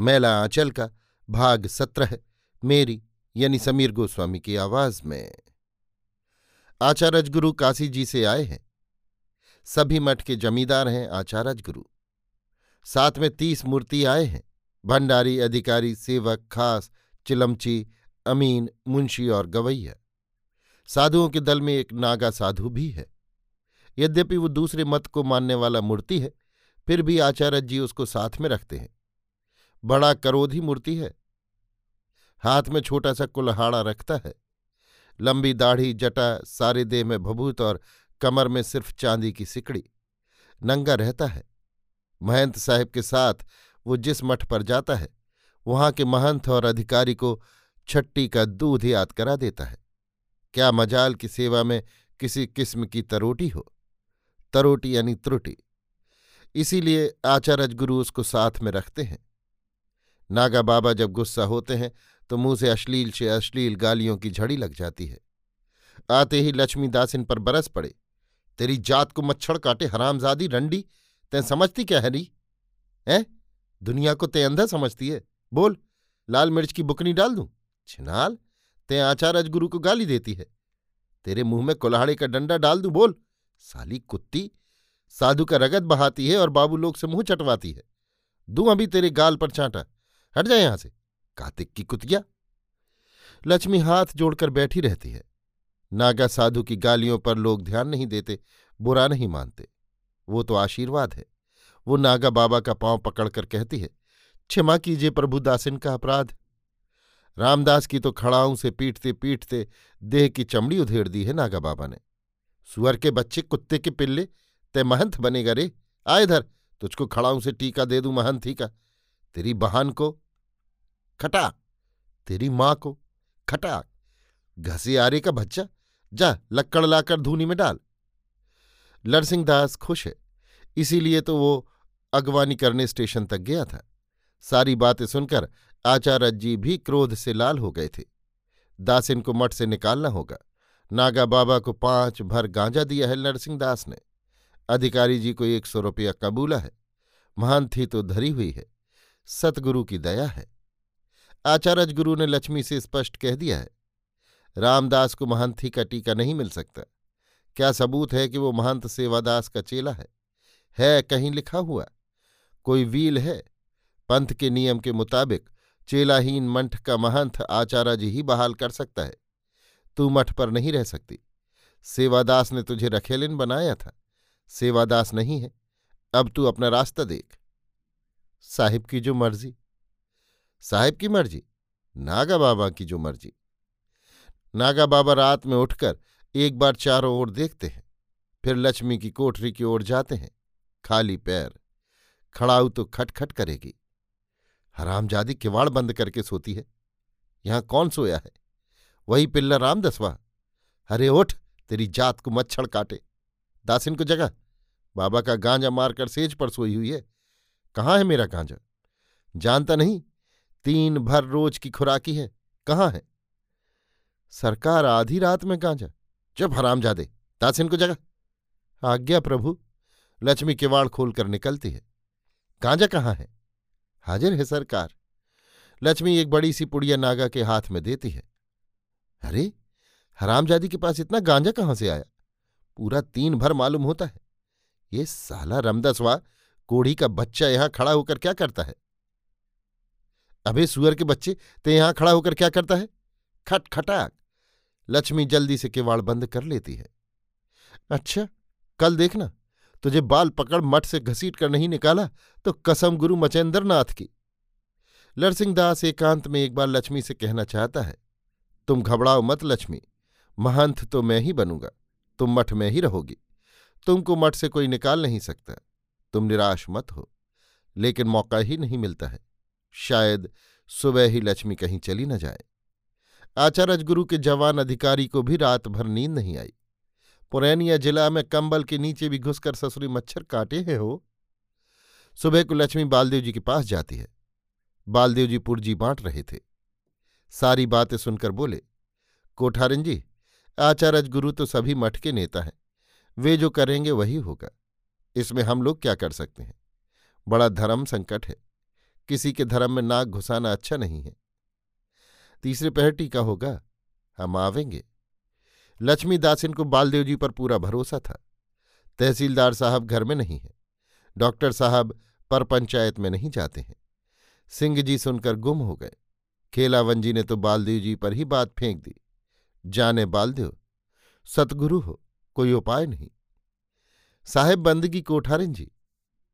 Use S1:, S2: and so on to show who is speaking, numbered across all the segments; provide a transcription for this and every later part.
S1: मैला आंचल का भाग सत्रह, मेरी यानी समीर गोस्वामी की आवाज़ में। आचार्य गुरु काशी जी से आए हैं। सभी मठ के जमींदार हैं आचार्य गुरु। साथ में तीस मूर्ति आए हैं। भंडारी, अधिकारी, सेवक, खास, चिलमची, अमीन, मुंशी और गवैया। साधुओं के दल में एक नागा साधु भी है। यद्यपि वो दूसरे मत को मानने वाला मूर्ति है, फिर भी आचार्य जी उसको साथ में रखते हैं। बड़ा करोधी मूर्ति है। हाथ में छोटा सा कुल्हाड़ा रखता है। लंबी दाढ़ी, जटा, सारे देह में भभूत और कमर में सिर्फ़ चांदी की सिकड़ी। नंगा रहता है। महंत साहिब के साथ वो जिस मठ पर जाता है, वहाँ के महंत और अधिकारी को छट्टी का दूध याद करा देता है। क्या मजाल की सेवा में किसी किस्म की तरोटी हो? तरोटी यानी त्रुटि। इसीलिए आचार्य गुरु उसको साथ में रखते हैं। नागा बाबा जब गुस्सा होते हैं तो मुँह से अश्लील से अश्लील गालियों की झड़ी लग जाती है। आते ही लक्ष्मी दास इन पर बरस पड़े। तेरी जात को मच्छर काटे हरामजादी रंडी, तैं समझती क्या है नी है? दुनिया को ते अंधा समझती है। बोल, लाल मिर्च की बुकनी डाल दूँ? छिनाल, ते आचार्य गुरु को गाली देती है। तेरे मुँह में कुल्हाड़े का डंडा डाल दूँ? बोल, साली कुत्ती, साधु का रगत बहाती है और बाबू लोग से मुँह चटवाती है। दूँ अभी तेरे गाल पर चांटा। हट जाए यहाँ से। कार्तिक की कुतिया। लक्ष्मी हाथ जोड़कर बैठी रहती है। नागा साधु की गालियों पर लोग ध्यान नहीं देते, बुरा नहीं मानते। वो तो आशीर्वाद है। वो नागा बाबा का पाँव पकड़कर कहती है, क्षमा कीजिए प्रभु दासिन का अपराध। रामदास की तो खड़ाऊं से पीटते पीटते देह की चमड़ी उधेड़ दी है नागा बाबा ने। सुअर के बच्चे, कुत्ते के पिल्ले तय महंत बनेगा रे। आ इधर तुझको खड़ाऊं से टीका दे दूँ महंत ही का। तेरी बहन को खटा तेरी माँ को खटा घसियारे का बच्चा, जा लक्कड़ लाकर धूनी में डाल। लरसिंह दास खुश है, इसीलिए तो वो अगवानी करने स्टेशन तक गया था। सारी बातें सुनकर आचार्य जी भी क्रोध से लाल हो गए थे। दासिन को मठ से निकालना होगा। नागा बाबा को पाँच भर गांजा दिया है नरसिंह दास ने। अधिकारी जी को एक सौ रुपया कबूला है। महान थी तो धरी हुई है। सतगुरु की दया है। आचार्य गुरु ने लक्ष्मी से स्पष्ट कह दिया है, रामदास को महंती का टीका नहीं मिल सकता। क्या सबूत है कि वो महंत सेवादास का चेला है? है कहीं लिखा हुआ। कोई वील है? पंथ के नियम के मुताबिक चेलाहीन मंठ का महंत आचार्य ही बहाल कर सकता है। तू मठ पर नहीं रह सकती। सेवादास ने तुझे रखेलिन बनाया था। सेवादास नहीं है। अब तू अपना रास्ता देख। साहिब की जो मर्ज़ी। साहिब की मर्ज़ी, नागा बाबा की जो मर्ज़ी। नागा बाबा रात में उठकर एक बार चारों ओर देखते हैं, फिर लक्ष्मी की कोठरी की ओर जाते हैं, खाली पैर, खड़ाऊ तो खटखट करेगी। हरामजादी किवाड़ बंद करके सोती है। यहाँ कौन सोया है? वही पिल्ला राम दसवा अरे ओठ तेरी जात को मच्छर काटे। दासिन को जगह बाबा का गांजा मारकर सेज पर सोई हुई है। कहाँ है मेरा गांजा? जानता नहीं तीन भर रोज की खुराकी है। कहाँ है? सरकार आधी रात में गांजा जब हराम जा दे तासिन को जगह। आज्ञा प्रभु, लक्ष्मी किवाड़ खोलकर निकलती है। गांजा कहाँ है? हाजिर है सरकार। लक्ष्मी एक बड़ी सी पुड़िया नागा के हाथ में देती है। अरे हरामजादी के पास इतना गांजा कहाँ से आया? पूरा तीन भर मालूम होता है। ये साला रमदसवा, कोढ़ी का बच्चा यहाँ खड़ा होकर क्या करता है? अबे सुअर के बच्चे, ते यहाँ खड़ा होकर क्या करता है? खट खटाक लक्ष्मी जल्दी से किवाड़ बंद कर लेती है। अच्छा कल देखना, तुझे बाल पकड़ मठ से घसीट कर नहीं निकाला तो कसम गुरु मचेंद्र नाथ की लरसिंहदास एकांत में एक बार लक्ष्मी से कहना चाहता है, तुम घबराओ मत लक्ष्मी, महंत तो मैं ही बनूँगा, तुम मठ में ही रहोगी, तुमको मठ से कोई निकाल नहीं सकता, तुम निराश मत हो, लेकिन मौका ही नहीं मिलता है। शायद सुबह ही लक्ष्मी कहीं चली न जाए। आचार्य गुरु के जवान अधिकारी को भी रात भर नींद नहीं आई। पुरैनिया जिला में कंबल के नीचे भी घुसकर ससुरी मच्छर काटे हैं हो। सुबह को लक्ष्मी बालदेव जी के पास जाती है। बालदेव जी पुरजी बांट रहे थे। सारी बातें सुनकर बोले, कोठारिन जी, आचार्य गुरु तो सभी मठ के नेता हैं। वे जो करेंगे वही होगा। इसमें हम लोग क्या कर सकते हैं? बड़ा धर्म संकट है। किसी के धर्म में नाक घुसाना अच्छा नहीं है। तीसरे पहर टीका होगा, हम आवेंगे। लक्ष्मी को बालदेव जी पर पूरा भरोसा था। तहसीलदार साहब घर में नहीं है। डॉक्टर साहब पर पंचायत में नहीं जाते हैं। सिंह जी सुनकर गुम हो गए। खेलावन जी ने तो बालदेव जी पर ही बात फेंक दी। जाने बालदेव, सतगुरु हो, कोई उपाय नहीं। साहेब बंदगी कोठारिन जी।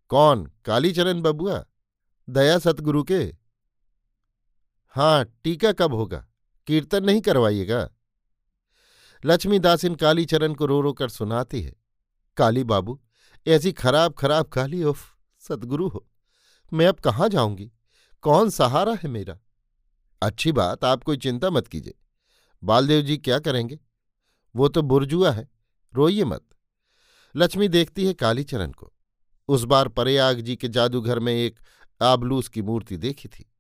S1: कौन? कालीचरण बबुआ? दया सतगुरु के। हाँ टीका कब होगा? कीर्तन नहीं करवाइएगा। लक्ष्मीदास इन कालीचरण को रो रो कर सुनाती है। काली बाबू, ऐसी खराब खराब काली उफ, सतगुरु हो। मैं अब कहाँ जाऊँगी? कौन सहारा है मेरा? अच्छी बात, आप कोई चिंता मत कीजिए। बालदेव जी क्या करेंगे? वो तो बुरजुआ है, रोइए मत। लक्ष्मी देखती है कालीचरण को। उस बार प्रयाग जी के जादूघर में एक आबलूस की मूर्ति देखी थी।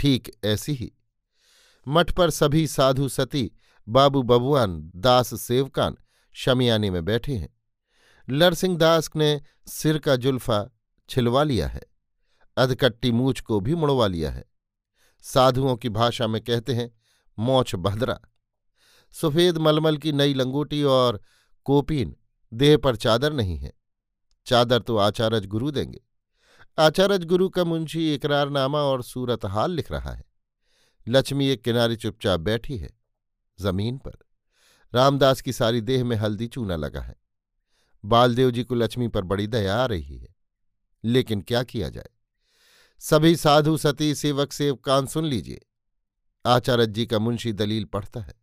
S1: ठीक ऐसी ही। मठ पर सभी साधु सती, बाबू बबुआन, दास सेवकान, शमियाने में बैठे हैं। लरसिंह दास ने सिर का जुल्फा छिलवा लिया है। अधकट्टी मूछ को भी मुड़वा लिया है। साधुओं की भाषा में कहते हैं, मोछ भद्रा सफ़ेद मलमल की नई लंगोटी और कोपीन, देह पर चादर नहीं है। चादर तो आचार्य गुरु देंगे। आचार्य गुरु का मुंशी इकरारनामा और सूरत हाल लिख रहा है। लक्ष्मी एक किनारे चुपचाप बैठी है, ज़मीन पर। रामदास की सारी देह में हल्दी चूना लगा है। बालदेव जी को लक्ष्मी पर बड़ी दया आ रही है। लेकिन क्या किया जाए? सभी साधु, सती, सेवक, सेवकान सुन लीजिए। आचार्य जी का मुंशी दलील पढ़ता है।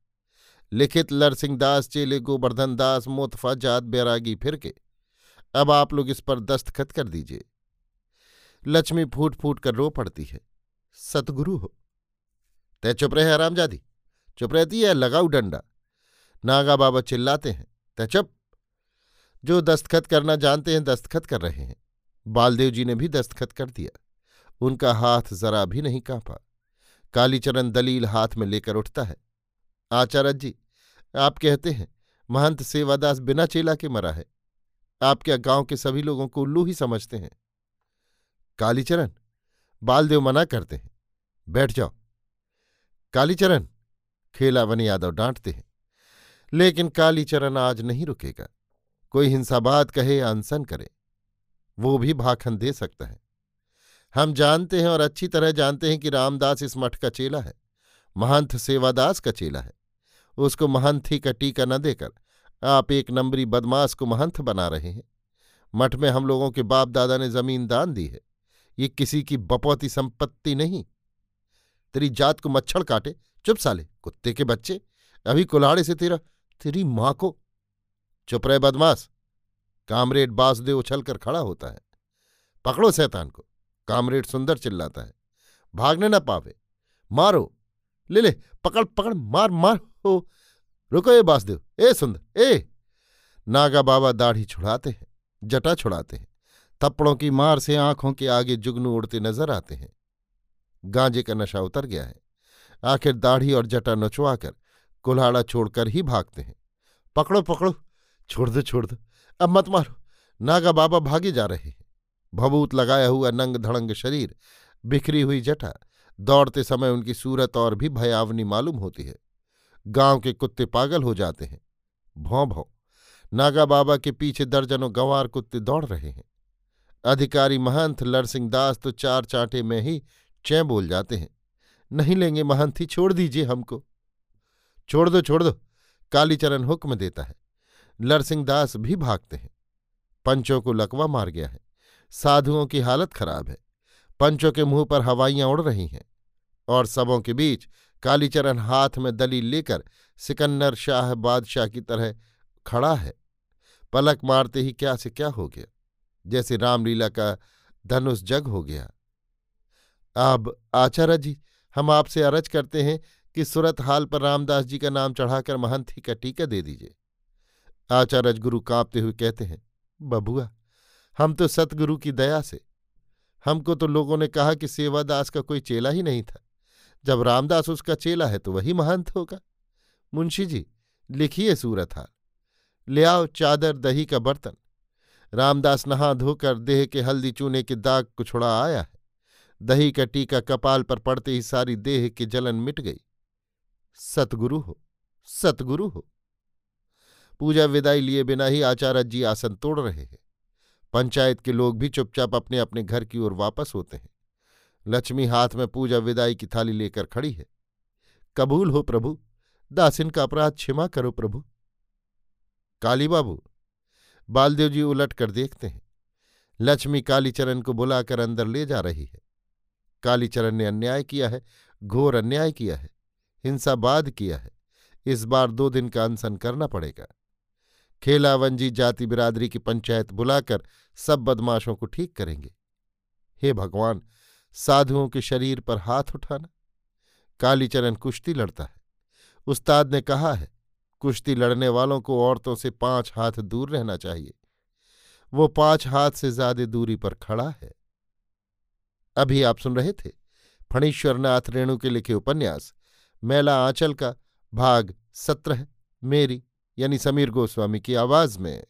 S1: लिखित लरसिंह दास, चेले गोवर्धन दास, मोतफा जात बैरागी फिर के। अब आप लोग इस पर दस्तखत कर दीजिए। लक्ष्मी फूट फूट कर रो पड़ती है। सतगुरु हो। तय चुप रहे आरामजादी चुप रहती है लगाऊ डंडा। नागा बाबा चिल्लाते हैं। तय चुप। जो दस्तखत करना जानते हैं, दस्तखत कर रहे हैं। बालदेव जी ने भी दस्तखत कर दिया। उनका हाथ जरा भी नहीं कांपा। कालीचरण दलील हाथ में लेकर उठता है। आचार्य जी, आप कहते हैं, महंत सेवादास बिना चेला के मरा है। आप क्या गाँव के सभी लोगों को उल्लू ही समझते हैं। कालीचरण। बालदेव मना करते हैं। बैठ जाओ। कालीचरण। खेलावन यादव डांटते हैं। लेकिन कालीचरण आज नहीं रुकेगा। कोई हिंसाबाद कहे या अनसन करे, वो भी भाखन दे सकता है। हम जानते हैं और अच्छी तरह जानते हैं कि रामदास इस मठ का चेला है। महंत सेवादास का चेला है। उसको महंत ही का टीका न देकर आप एक नंबरी बदमाश को महंत बना रहे हैं। मठ में हम लोगों के बाप दादा ने ज़मीन दान दी है। ये किसी की बपौती संपत्ति नहीं। तेरी जात को मच्छर काटे, चुप साले, कुत्ते के बच्चे, अभी कुल्हाड़े से तेरा, तेरी माँ को। चुप रहे बदमाश, कामरेड बासदेव उछलकर खड़ा होता है। पकड़ो सैतान को, कामरेड सुंदर चिल्लाता है। भागने ना पावे, मारो, ले ले, पकड़ पकड़, मार मार, हो। रुको ए बासदेव, ए सुंदर, ए। नागा बाबा दाढ़ी छुड़ाते हैं, जटा छुड़ाते हैं। थप्पड़ों की मार से आँखों के आगे जुगनू उड़ते नज़र आते हैं। गांजे का नशा उतर गया है। आखिर दाढ़ी और जटा नचवाकर कुल्हाड़ा छोड़कर ही भागते हैं। पकड़ो पकड़ो। छोड़ दो छोड़ दो। अब मत मारो। नागा बाबा भागे जा रहे हैं। भभूत लगाया हुआ नंग धड़ंग शरीर, बिखरी हुई जटा, दौड़ते समय उनकी सूरत और भी भयावनी मालूम होती है। गाँव के कुत्ते पागल हो जाते हैं। भौं भौं। नागा बाबा के पीछे दर्जनों गंवार कुत्ते दौड़ रहे हैं। अधिकारी महंत लरसिंह दास तो चार चांटे में ही चै बोल जाते हैं। नहीं लेंगे महंती, छोड़ दीजिए हमको। छोड़ दो छोड़ दो, कालीचरण हुक्म देता है। लरसिंह दास भी भागते हैं। पंचों को लकवा मार गया है। साधुओं की हालत खराब है। पंचों के मुँह पर हवाइयाँ उड़ रही हैं और सबों के बीच कालीचरण हाथ में दलील लेकर सिकन्नर शाह बादशाह की तरह खड़ा है। पलक मारते ही क्या से क्या हो गया? जैसे रामलीला का धनुष जग हो गया। अब, आचार्य जी, हम आपसे अरज करते हैं कि सुरत हाल पर रामदास जी का नाम चढ़ाकर महंती का टीका दे दीजिए। आचार्य गुरु कांपते हुए कहते हैं, बबुआ, हम तो सतगुरु की दया से, हमको तो लोगों ने कहा कि सेवादास का कोई चेला ही नहीं था। जब रामदास उसका चेला है तो वही महंत होगा। मुंशी जी, लिखिए सूरत हाल। ले आओ चादर, दही का बर्तन। रामदास नहा धोकर देह के हल्दी चूने के दाग को छुड़ा आया है। दही का टीका कपाल पर पड़ते ही सारी देह की जलन मिट गई। सतगुरु हो सतगुरु हो। पूजा विदाई लिए बिना ही आचार्य जी आसन तोड़ रहे हैं। पंचायत के लोग भी चुपचाप अपने अपने घर की ओर वापस होते हैं। लक्ष्मी हाथ में पूजा विदाई की थाली लेकर खड़ी है। कबूल हो प्रभु, दासिन का अपराध क्षमा करो प्रभु। काली बाबू बालदेव जी उलट कर देखते हैं। लक्ष्मी कालीचरण को बुलाकर अंदर ले जा रही है। कालीचरण ने अन्याय किया है, घोर अन्याय किया है हिंसाबाद किया है। इस बार दो दिन का अनशन करना पड़ेगा। खेलावंजी जाति बिरादरी की पंचायत बुलाकर सब बदमाशों को ठीक करेंगे। हे भगवान, साधुओं के शरीर पर हाथ उठाना। कालीचरण कुश्ती लड़ता है। उस्ताद ने कहा है कुश्ती लड़ने वालों को औरतों से पाँच हाथ दूर रहना चाहिए। वो पाँच हाथ से ज़्यादा दूरी पर खड़ा है। अभी आप सुन रहे थे फणीश्वरनाथ रेणु के लिखे उपन्यास, मेला आंचल का भाग सत्रह, मेरी, यानी समीर गोस्वामी की आवाज़ में।